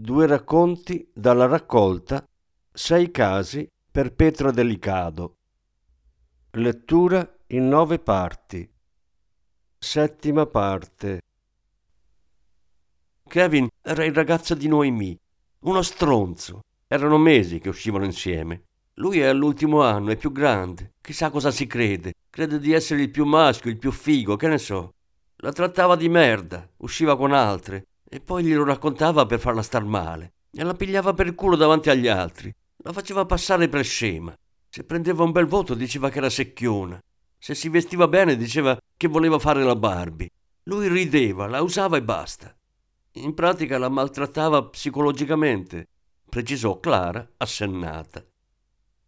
Due racconti dalla raccolta Sei casi per Petra Delicado. Lettura in nove parti. Settima parte. Kevin era il ragazzo di Noemi, uno stronzo. Erano mesi che uscivano insieme. Lui è all'ultimo anno, è più grande. Chissà cosa si crede. Crede di essere il più maschio, il più figo, che ne so. La trattava di merda, usciva con altre. E poi glielo raccontava per farla star male. E la pigliava per il culo davanti agli altri. La faceva passare per scema. Se prendeva un bel voto diceva che era secchiona. Se si vestiva bene diceva che voleva fare la Barbie. Lui rideva, la usava e basta. In pratica la maltrattava psicologicamente, precisò Clara, assennata.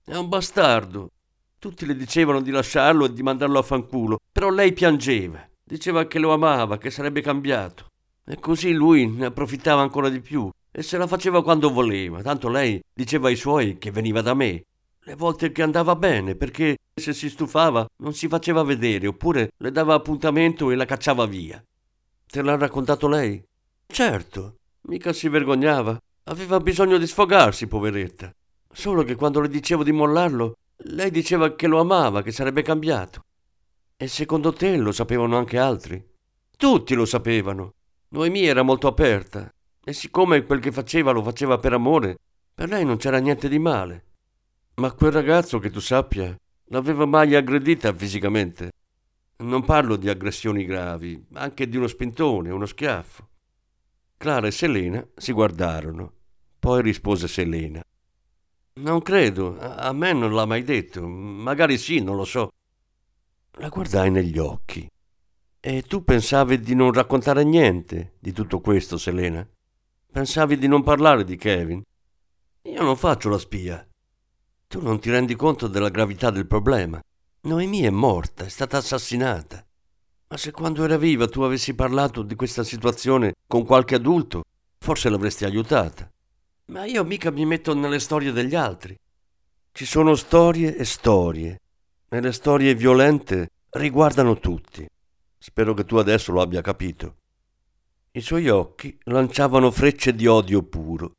È un bastardo. Tutti le dicevano di lasciarlo e di mandarlo a fanculo, però lei piangeva. Diceva che lo amava, che sarebbe cambiato. E così lui ne approfittava ancora di più e se la faceva quando voleva, tanto lei diceva ai suoi che veniva da me. Le volte che andava bene, perché se si stufava non si faceva vedere, oppure le dava appuntamento e la cacciava via. Te l'ha raccontato lei? Certo, mica si vergognava. Aveva bisogno di sfogarsi, poveretta. Solo che quando le dicevo di mollarlo, lei diceva che lo amava, che sarebbe cambiato. E secondo te lo sapevano anche altri? Tutti lo sapevano. Noemi era molto aperta e siccome quel che faceva lo faceva per amore, per lei non c'era niente di male. Ma quel ragazzo, che tu sappia, l'aveva mai aggredita fisicamente. Non parlo di aggressioni gravi, anche di uno spintone, uno schiaffo. Clara e Selena si guardarono. Poi rispose Selena. Non credo, a me non l'ha mai detto. Magari sì, non lo so. La guardai negli occhi. E tu pensavi di non raccontare niente di tutto questo, Selena? Pensavi di non parlare di Kevin? Io non faccio la spia. Tu non ti rendi conto della gravità del problema. Noemi è morta, è stata assassinata. Ma se quando era viva tu avessi parlato di questa situazione con qualche adulto, forse l'avresti aiutata. Ma io mica mi metto nelle storie degli altri. Ci sono storie e storie. E le storie violente riguardano tutti. Spero che tu adesso lo abbia capito. I suoi occhi lanciavano frecce di odio puro.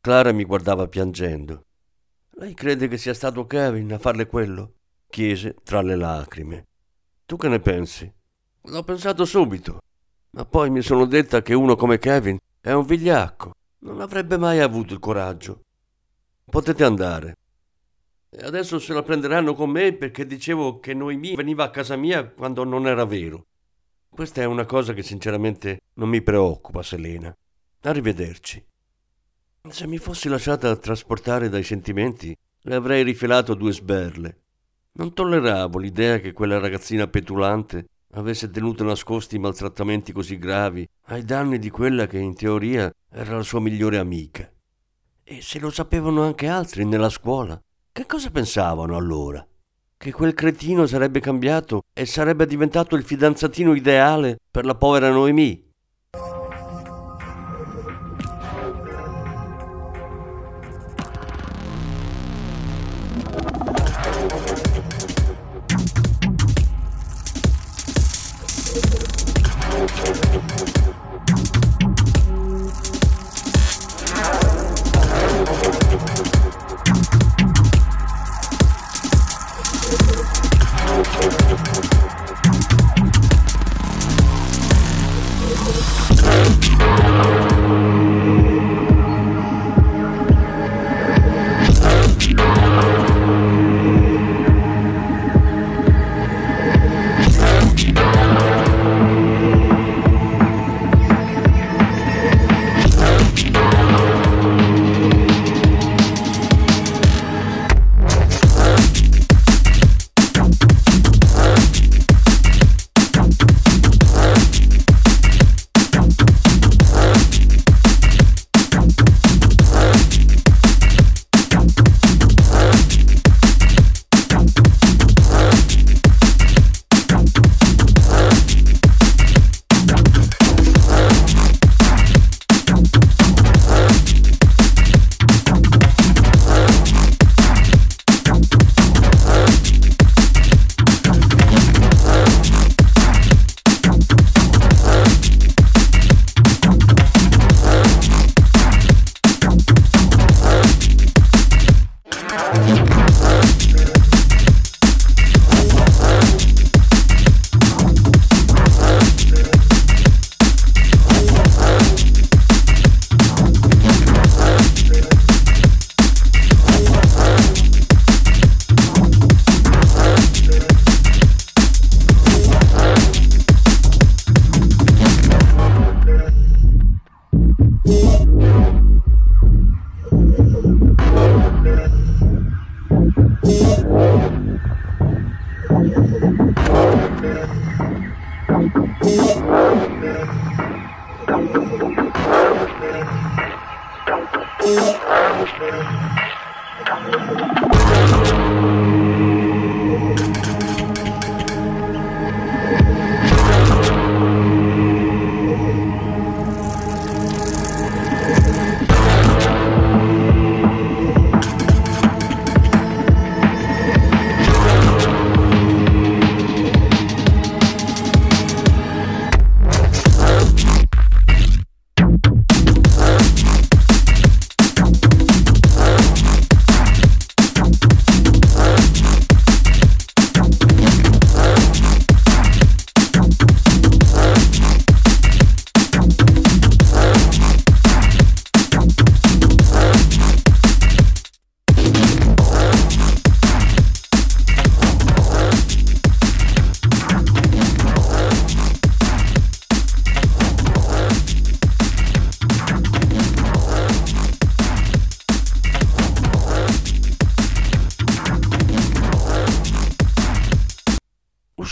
Clara mi guardava piangendo. Lei crede che sia stato Kevin a farle quello? chiese tra le lacrime. Tu che ne pensi? L'ho pensato subito, ma poi mi sono detta che uno come Kevin è un vigliacco. Non avrebbe mai avuto il coraggio. Potete andare. E adesso se la prenderanno con me perché dicevo che Noemi veniva a casa mia quando non era vero. Questa è una cosa che sinceramente non mi preoccupa, Selena. Arrivederci. Se mi fossi lasciata trasportare dai sentimenti, le avrei rifilato due sberle. Non tolleravo l'idea che quella ragazzina petulante avesse tenuto nascosti maltrattamenti così gravi ai danni di quella che in teoria era la sua migliore amica. E se lo sapevano anche altri nella scuola, che cosa pensavano allora? Che quel cretino sarebbe cambiato e sarebbe diventato il fidanzatino ideale per la povera Noemi.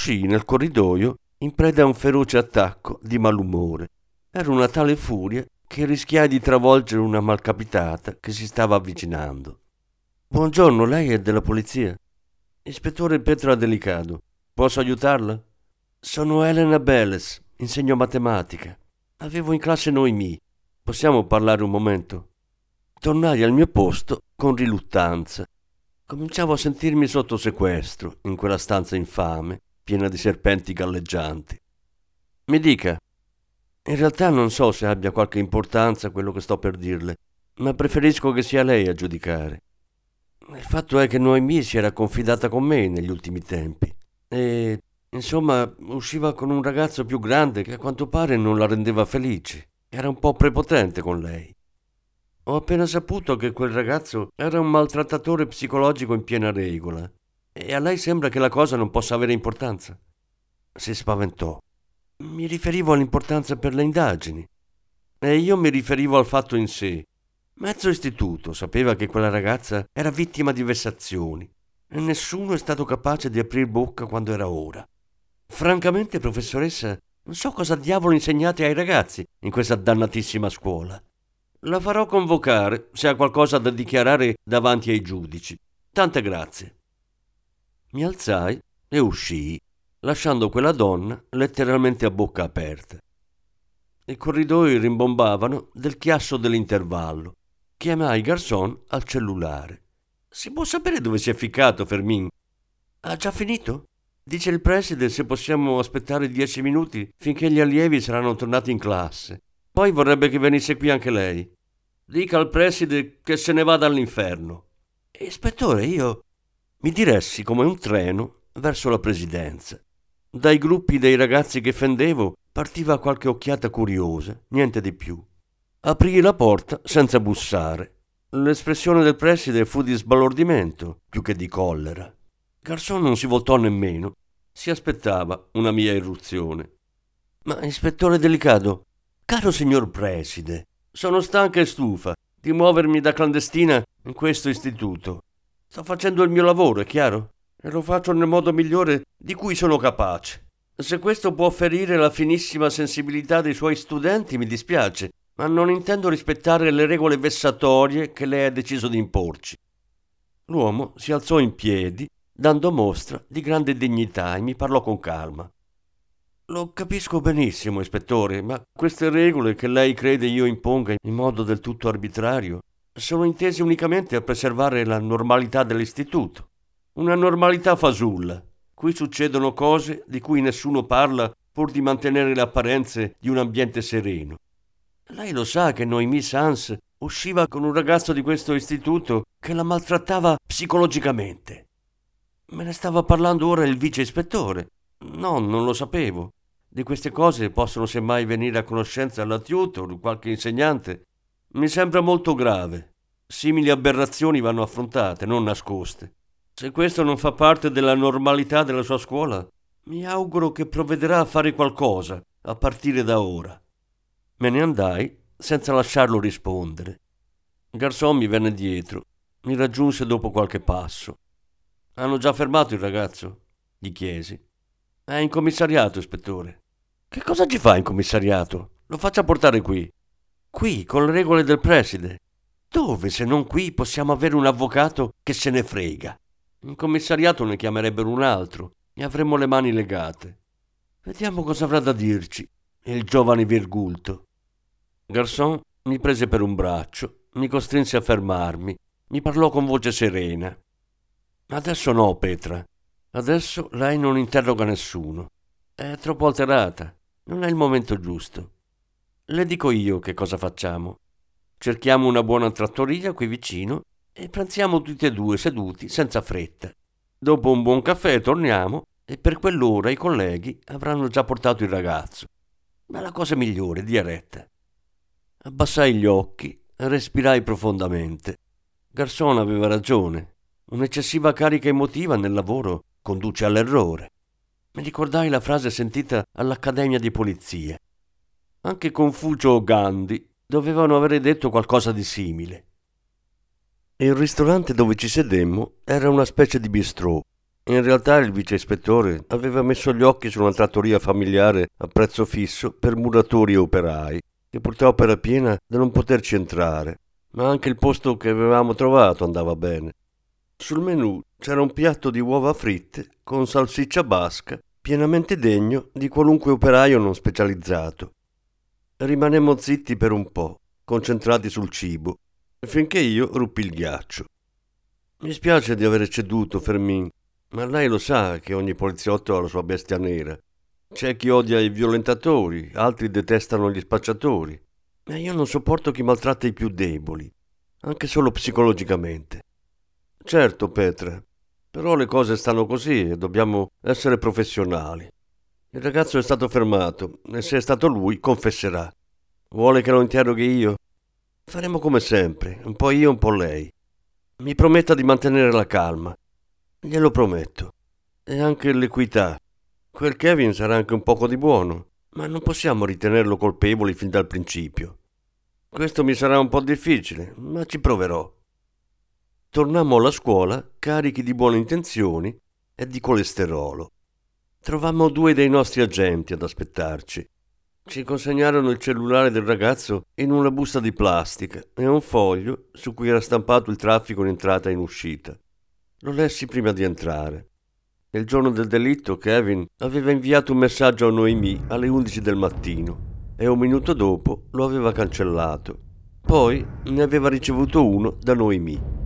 Uscii nel corridoio in preda a un feroce attacco di malumore. Era una tale furia che rischiai di travolgere una malcapitata che si stava avvicinando. Buongiorno, lei è della polizia? Ispettore Petra Delicado. Posso aiutarla? Sono Elena Beles, insegno matematica. Avevo in classe Noemi. Possiamo parlare un momento? Tornai al mio posto con riluttanza. Cominciavo a sentirmi sotto sequestro in quella stanza infame, piena di serpenti galleggianti. Mi dica. In realtà non so se abbia qualche importanza quello che sto per dirle, ma preferisco che sia lei a giudicare. Il fatto è che Noemi si era confidata con me negli ultimi tempi e, insomma, usciva con un ragazzo più grande che a quanto pare non la rendeva felice. Era un po' prepotente con lei. Ho appena saputo che quel ragazzo era un maltrattatore psicologico in piena regola e a lei sembra che la cosa non possa avere importanza. Si spaventò. Mi riferivo all'importanza per le indagini e io mi riferivo al fatto in sé Mezzo istituto sapeva che quella ragazza era vittima di vessazioni e nessuno è stato capace di aprir bocca quando era ora. Francamente, professoressa, non so cosa diavolo insegnate ai ragazzi in questa dannatissima scuola. La farò convocare se ha qualcosa da dichiarare davanti ai giudici. Tante grazie. Mi alzai e uscii, lasciando quella donna letteralmente a bocca aperta. I corridoi rimbombavano del chiasso dell'intervallo Chiamai Garçon al cellulare. Si può sapere dove si è ficcato Fermin? Ha già finito? Dice il preside se possiamo aspettare dieci minuti finché gli allievi saranno tornati in classe. Poi vorrebbe che venisse qui anche lei. Dica al preside che se ne vada all'inferno. Ispettore, io mi diressi come un treno verso la presidenza. Dai gruppi dei ragazzi che fendevo partiva qualche occhiata curiosa, niente di più. Aprì la porta senza bussare. L'espressione del preside fu di sbalordimento più che di collera. Garçon non si voltò nemmeno. Si aspettava una mia irruzione. Ma, ispettore Delicado, caro signor preside, sono stanca e stufa di muovermi da clandestina in questo istituto. Sto facendo il mio lavoro, è chiaro? E lo faccio nel modo migliore di cui sono capace. Se questo può ferire la finissima sensibilità dei suoi studenti, mi dispiace, ma non intendo rispettare le regole vessatorie che lei ha deciso di imporci. L'uomo si alzò in piedi, dando mostra di grande dignità e mi parlò con calma. Lo capisco benissimo, ispettore, ma queste regole che lei crede io imponga in modo del tutto arbitrario sono intese unicamente a preservare la normalità dell'istituto. Una normalità fasulla. Qui succedono cose di cui nessuno parla pur di mantenere le apparenze di un ambiente sereno. Lei lo sa che Noemi Sans usciva con un ragazzo di questo istituto che la maltrattava psicologicamente. Me ne stava parlando ora il vice ispettore. No, non lo sapevo. Di queste cose possono semmai venire a conoscenza la tutor qualche insegnante. Mi sembra molto grave. Simili aberrazioni vanno affrontate, non nascoste. Se questo non fa parte della normalità della sua scuola, mi auguro che provvederà a fare qualcosa a partire da ora. Me ne andai senza lasciarlo rispondere. Garçon mi venne dietro, mi raggiunse dopo qualche passo. Hanno già fermato il ragazzo? gli chiesi. È in commissariato, ispettore. Che cosa ci fa in commissariato? Lo faccia portare qui. Qui, con le regole del preside. Dove, se non qui, possiamo avere un avvocato che se ne frega? In commissariato ne chiamerebbero un altro e avremmo le mani legate. Vediamo cosa avrà da dirci il giovane Virgulto. Garçon mi prese per un braccio, mi costrinse a fermarmi, mi parlò con voce serena. Adesso no, Petra. Adesso lei non interroga nessuno. È troppo alterata. Non è il momento giusto. Le dico io che cosa facciamo. Cerchiamo una buona trattoria qui vicino e pranziamo tutti e due seduti senza fretta. Dopo un buon caffè torniamo e per quell'ora i colleghi avranno già portato il ragazzo ma la cosa migliore, dia retta. Abbassai gli occhi, respirai profondamente. Garçon aveva ragione. Un'eccessiva carica emotiva nel lavoro conduce all'errore. Mi ricordai la frase sentita all'Accademia di Polizia. Anche Confucio o Gandhi dovevano avere detto qualcosa di simile. Il ristorante dove ci sedemmo era una specie di bistrò. In realtà il vice ispettore aveva messo gli occhi su una trattoria familiare a prezzo fisso per muratori e operai, che purtroppo era piena da non poterci entrare, ma anche il posto che avevamo trovato andava bene. Sul menù c'era un piatto di uova fritte con salsiccia basca, pienamente degno di qualunque operaio non specializzato. Rimanemmo zitti per un po', concentrati sul cibo, finché io ruppi il ghiaccio. Mi spiace di aver ceduto, Fermin, ma lei lo sa che ogni poliziotto ha la sua bestia nera. C'è chi odia i violentatori, altri detestano gli spacciatori. Ma io non sopporto chi maltratta i più deboli, anche solo psicologicamente. Certo, Petra, però le cose stanno così e dobbiamo essere professionali. Il ragazzo è stato fermato e se è stato lui confesserà. Vuole che lo interroghi io? Faremo come sempre, un po' io, un po' lei. Mi prometta di mantenere la calma Glielo prometto. E anche l'equità. Quel Kevin sarà anche un poco di buono, ma non possiamo ritenerlo colpevole fin dal principio. Questo mi sarà un po' difficile, ma ci proverò. Tornammo alla scuola carichi di buone intenzioni e di colesterolo. Trovammo due dei nostri agenti ad aspettarci. Ci consegnarono il cellulare del ragazzo in una busta di plastica e un foglio su cui era stampato il traffico in entrata e in uscita. Lo lessi prima di entrare. Il giorno del delitto Kevin aveva inviato un messaggio a Noemi alle 11 del mattino e un minuto dopo lo aveva cancellato. Poi ne aveva ricevuto uno da Noemi.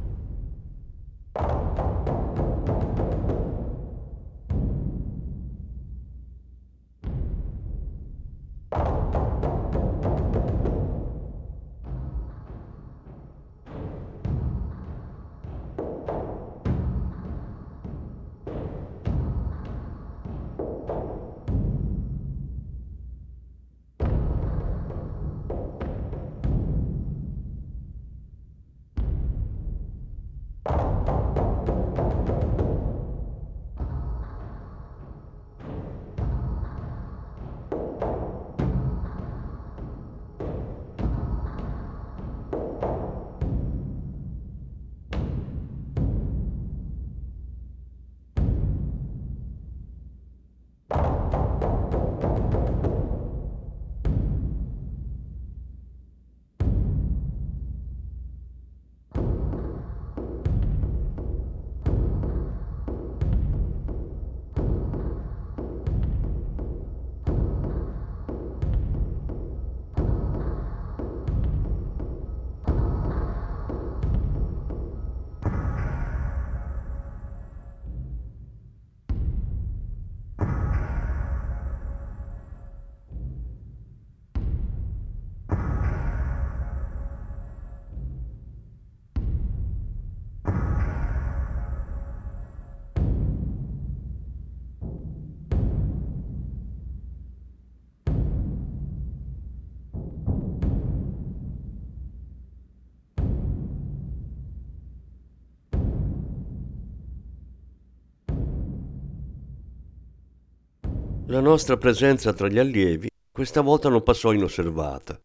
La nostra presenza tra gli allievi questa volta non passò inosservata.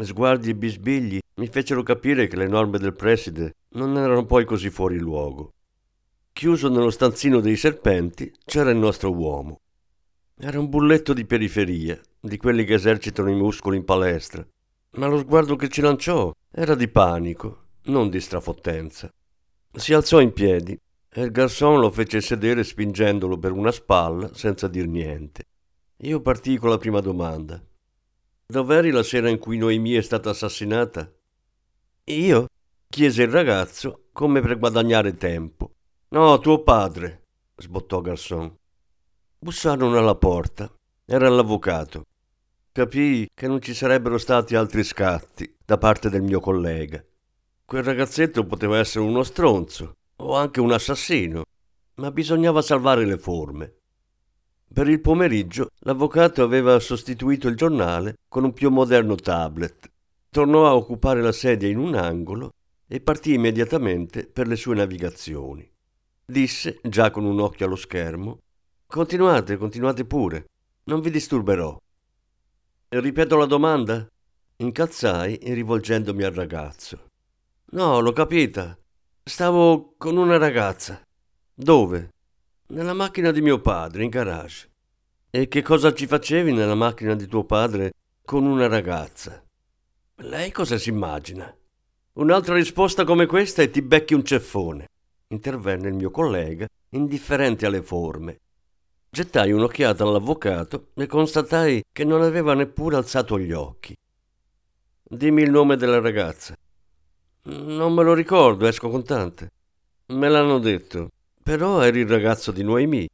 Sguardi e bisbigli mi fecero capire che le norme del preside non erano poi così fuori luogo. Chiuso nello stanzino dei serpenti c'era il nostro uomo. Era un bulletto di periferia, di quelli che esercitano i muscoli in palestra, ma lo sguardo che ci lanciò era di panico, non di strafottenza. Si alzò in piedi e il garçon lo fece sedere spingendolo per una spalla senza dir niente. Io partii con la prima domanda. Dov'eri la sera in cui Noemi è stata assassinata? Io? chiese il ragazzo come per guadagnare tempo. No, tuo padre, sbottò Garçon. Bussarono alla porta. Era l'avvocato. Capii che non ci sarebbero stati altri scatti da parte del mio collega. Quel ragazzetto poteva essere uno stronzo, o anche un assassino, ma bisognava salvare le forme. Per il pomeriggio l'avvocato aveva sostituito il giornale con un più moderno tablet, tornò a occupare la sedia in un angolo e partì immediatamente per le sue navigazioni. Disse, già con un occhio allo schermo, Continuate, continuate pure, non vi disturberò. Ripeto la domanda? Incazzai rivolgendomi al ragazzo. No, l'ho capita, Stavo con una ragazza. Dove? Nella macchina di mio padre, in garage. E che cosa ci facevi nella macchina di tuo padre con una ragazza? Lei cosa si immagina? Un'altra risposta come questa e ti becchi un ceffone. Intervenne il mio collega, indifferente alle forme. Gettai un'occhiata all'avvocato e constatai che non aveva neppure alzato gli occhi. Dimmi il nome della ragazza. Non me lo ricordo, esco contante. Me l'hanno detto. Però eri il ragazzo di Noemi.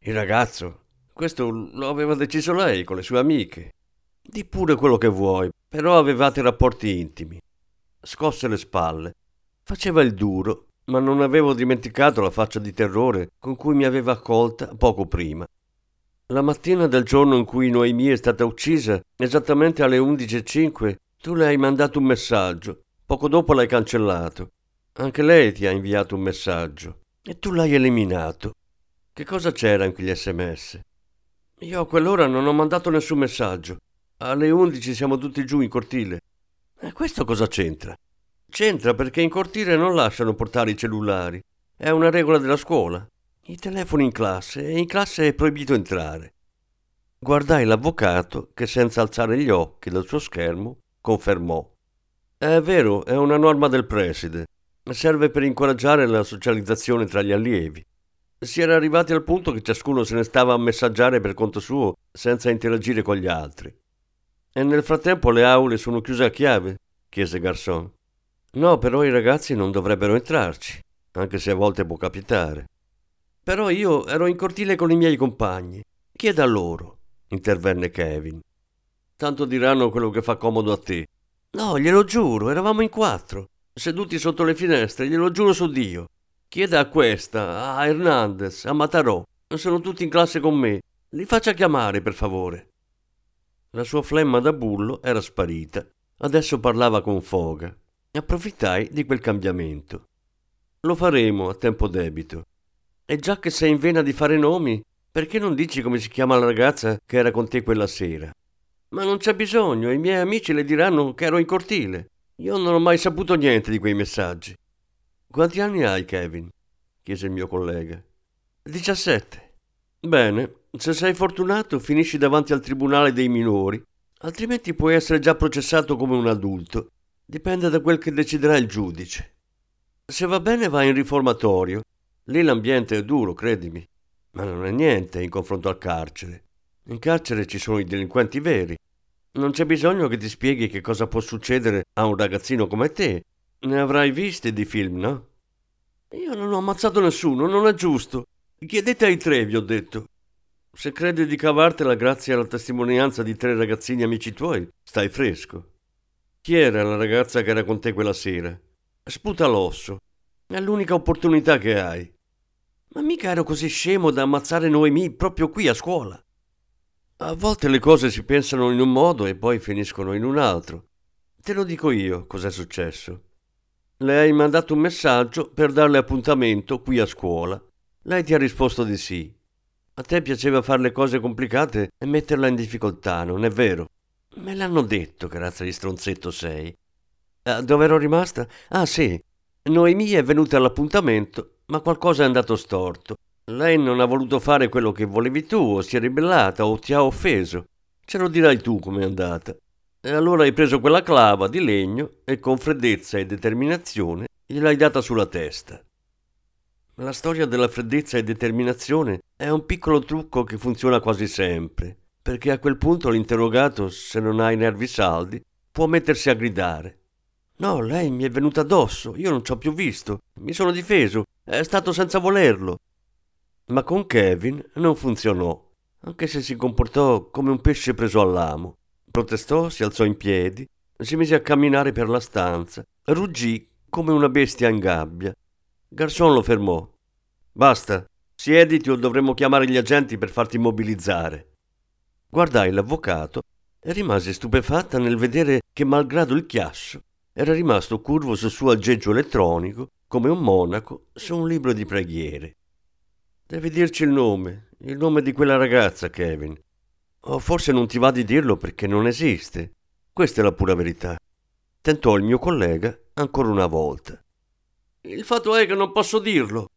Il ragazzo? Questo lo aveva deciso lei con le sue amiche. Di pure quello che vuoi, però avevate rapporti intimi. Scosse le spalle. Faceva il duro ma non avevo dimenticato la faccia di terrore con cui mi aveva accolta poco prima. La mattina del giorno in cui Noemi è stata uccisa, esattamente alle 11.05, tu le hai mandato un messaggio. Poco dopo l'hai cancellato. Anche lei ti ha inviato un messaggio. E tu l'hai eliminato. Che cosa c'era in quegli sms? Io a quell'ora non ho mandato nessun messaggio. Alle 11 siamo tutti giù in cortile. E questo cosa c'entra? C'entra perché in cortile non lasciano portare i cellulari. È una regola della scuola. I telefoni in classe e in classe è proibito entrare. Guardai l'avvocato che senza alzare gli occhi dal suo schermo confermò. È vero, è una norma del preside. Serve per incoraggiare la socializzazione tra gli allievi. Si era arrivati al punto che ciascuno se ne stava a messaggiare per conto suo senza interagire con gli altri. E nel frattempo le aule sono chiuse a chiave? chiese Garçon. No, però i ragazzi non dovrebbero entrarci, anche se a volte può capitare. Però io ero in cortile con i miei compagni. Chieda a loro, intervenne Kevin. Tanto diranno quello che fa comodo a te. No, glielo giuro, eravamo in quattro, seduti sotto le finestre, glielo giuro su Dio. Chieda a questa, a Hernandez, a Matarò. Sono tutti in classe con me. Li faccia chiamare, per favore. La sua flemma da bullo era sparita. Adesso parlava con foga approfittai di quel cambiamento. Lo faremo a tempo debito. E già che sei in vena di fare nomi, perché non dici come si chiama la ragazza che era con te quella sera? Ma non c'è bisogno, i miei amici le diranno che ero in cortile. Io non ho mai saputo niente di quei messaggi. Quanti anni hai, Kevin? chiese il mio collega. 17. Bene, se sei fortunato finisci davanti al tribunale dei minori, altrimenti puoi essere già processato come un adulto Dipende da quel che deciderà il giudice. Se va bene va in riformatorio. Lì l'ambiente è duro, credimi. Ma non è niente in confronto al carcere. In carcere ci sono i delinquenti veri. Non c'è bisogno che ti spieghi che cosa può succedere a un ragazzino come te. Ne avrai visti di film, no? Io non ho ammazzato nessuno, non è giusto. Chiedete ai tre, vi ho detto. Se credi di cavartela grazie alla testimonianza di tre ragazzini amici tuoi, stai fresco. Chi era la ragazza che era con te quella sera? Sputa l'osso. È l'unica opportunità che hai. Ma mica ero così scemo da ammazzare Noemi proprio qui a scuola. A volte le cose si pensano in un modo e poi finiscono in un altro. Te lo dico io cos'è successo. Le hai mandato un messaggio per darle appuntamento qui a scuola. Lei ti ha risposto di sì. A te piaceva fare le cose complicate e metterla in difficoltà, non è vero? Me l'hanno detto che razza di stronzetto sei. Ah, dove ero rimasta? Ah sì, Noemi è venuta all'appuntamento, ma qualcosa è andato storto. Lei non ha voluto fare quello che volevi tu, o si è ribellata, o ti ha offeso. Ce lo dirai tu com'è andata. E allora hai preso quella clava di legno e con freddezza e determinazione gliel'hai data sulla testa. La storia della freddezza e determinazione è un piccolo trucco che funziona quasi sempre perché a quel punto l'interrogato, se non ha i nervi saldi, può mettersi a gridare. No, lei mi è venuta addosso, io non ci ho più visto, mi sono difeso, è stato senza volerlo. Ma con Kevin non funzionò, anche se si comportò come un pesce preso all'amo. Protestò, si alzò in piedi, si mise a camminare per la stanza, ruggì come una bestia in gabbia. Garçon lo fermò. Basta, siediti o dovremmo chiamare gli agenti per farti immobilizzare. Guardai l'avvocato e rimasi stupefatta nel vedere che, malgrado il chiasso, era rimasto curvo sul suo aggeggio elettronico come un monaco su un libro di preghiere. Devi dirci il nome, il nome di quella ragazza, Kevin. O forse non ti va di dirlo perché non esiste. Questa è la pura verità. Tentò il mio collega ancora una volta. Il fatto è che non posso dirlo.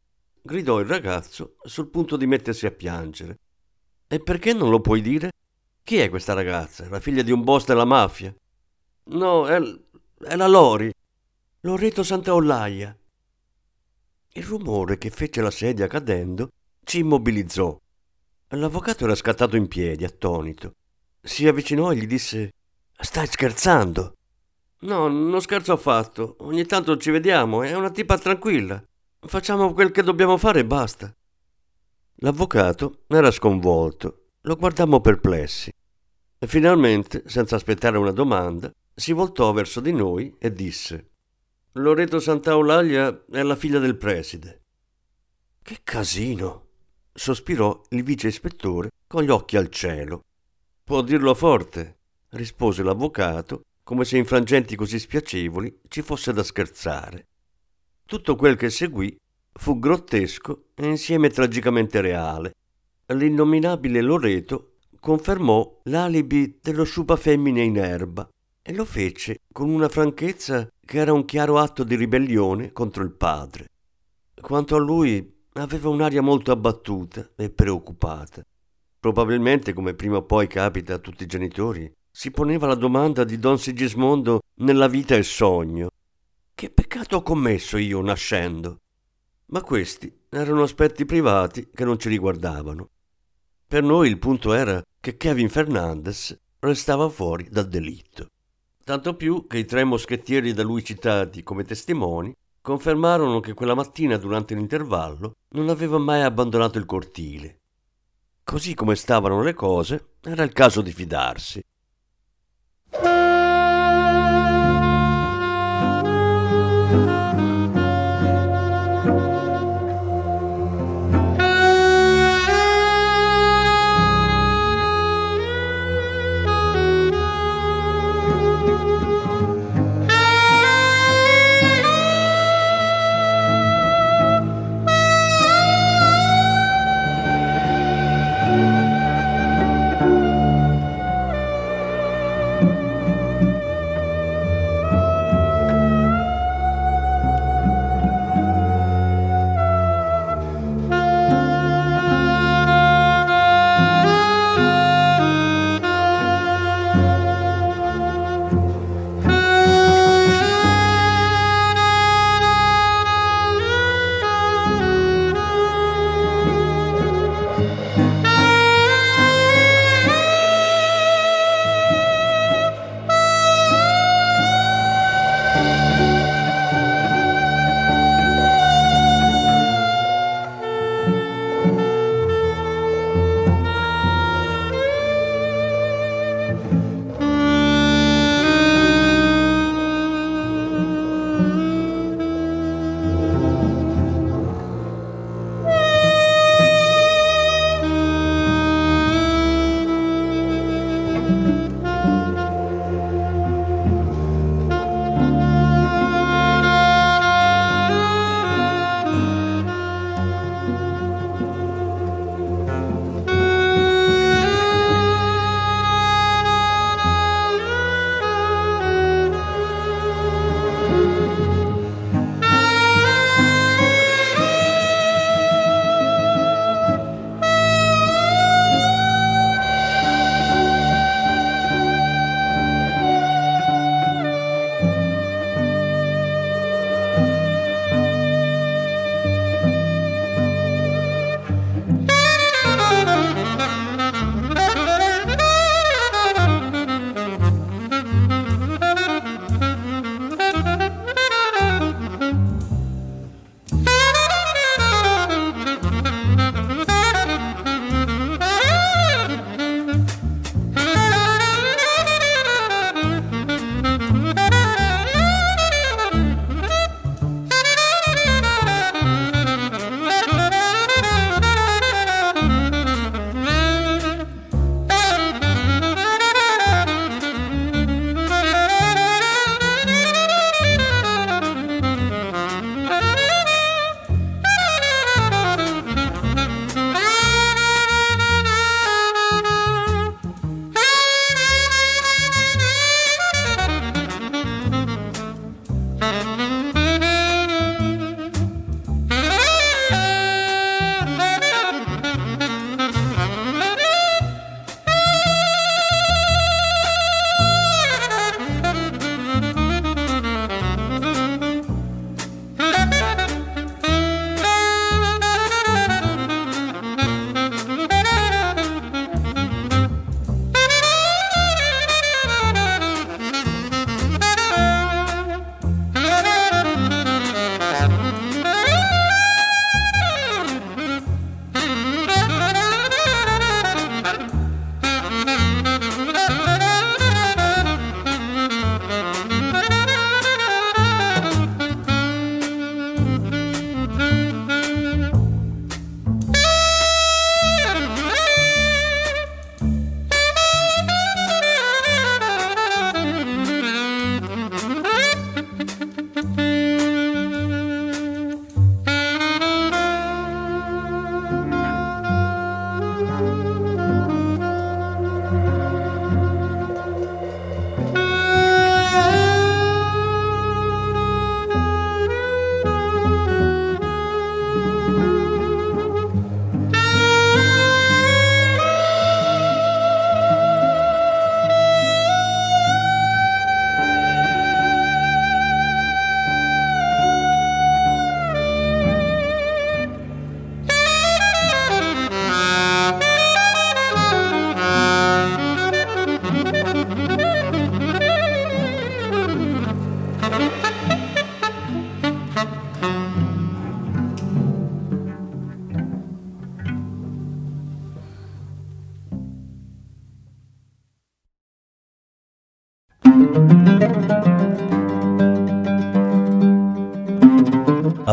gridò il ragazzo sul punto di mettersi a piangere. E perché non lo puoi dire? Chi è questa ragazza? La figlia di un boss della mafia? No, è, è la Lori. Loreto Santaollaia. Il rumore che fece la sedia cadendo ci immobilizzò. L'avvocato era scattato in piedi, attonito. Si avvicinò e gli disse: Stai scherzando? No, non scherzo affatto. Ogni tanto ci vediamo, è una tipa tranquilla. Facciamo quel che dobbiamo fare e basta. L'avvocato era sconvolto. Lo guardammo perplessi. E finalmente, senza aspettare una domanda, si voltò verso di noi e disse: Loreto Santaolaglia è la figlia del preside. Che casino! Sospirò il vice ispettore con gli occhi al cielo. Può dirlo forte, rispose l'avvocato, come se in frangenti così spiacevoli ci fosse da scherzare. Tutto quel che seguì fu grottesco e insieme tragicamente reale. L'innominabile Loreto confermò l'alibi dello sciupa femmine in erba e lo fece con una franchezza che era un chiaro atto di ribellione contro il padre. Quanto a lui, aveva un'aria molto abbattuta e preoccupata. Probabilmente, come prima o poi capita a tutti i genitori, si poneva la domanda di Don Sigismondo nella vita e sogno. Che peccato ho commesso io nascendo? Ma questi erano aspetti privati che non ci riguardavano. Per noi il punto era che Kevin Fernandez restava fuori dal delitto. Tanto più che i tre moschettieri da lui citati come testimoni confermarono che quella mattina durante l'intervallo non aveva mai abbandonato il cortile. Così come stavano le cose, era il caso di fidarsi.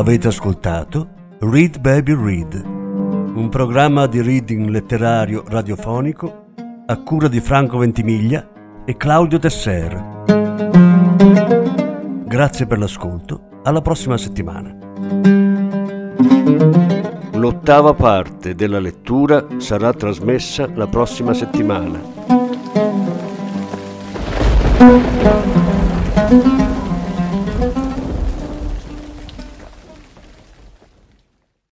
Avete ascoltato Read Baby Read, un programma di reading letterario radiofonico a cura di Franco Ventimiglia e Claudio Tesser. Grazie per l'ascolto, alla prossima settimana. L'ottava parte della lettura sarà trasmessa la prossima settimana.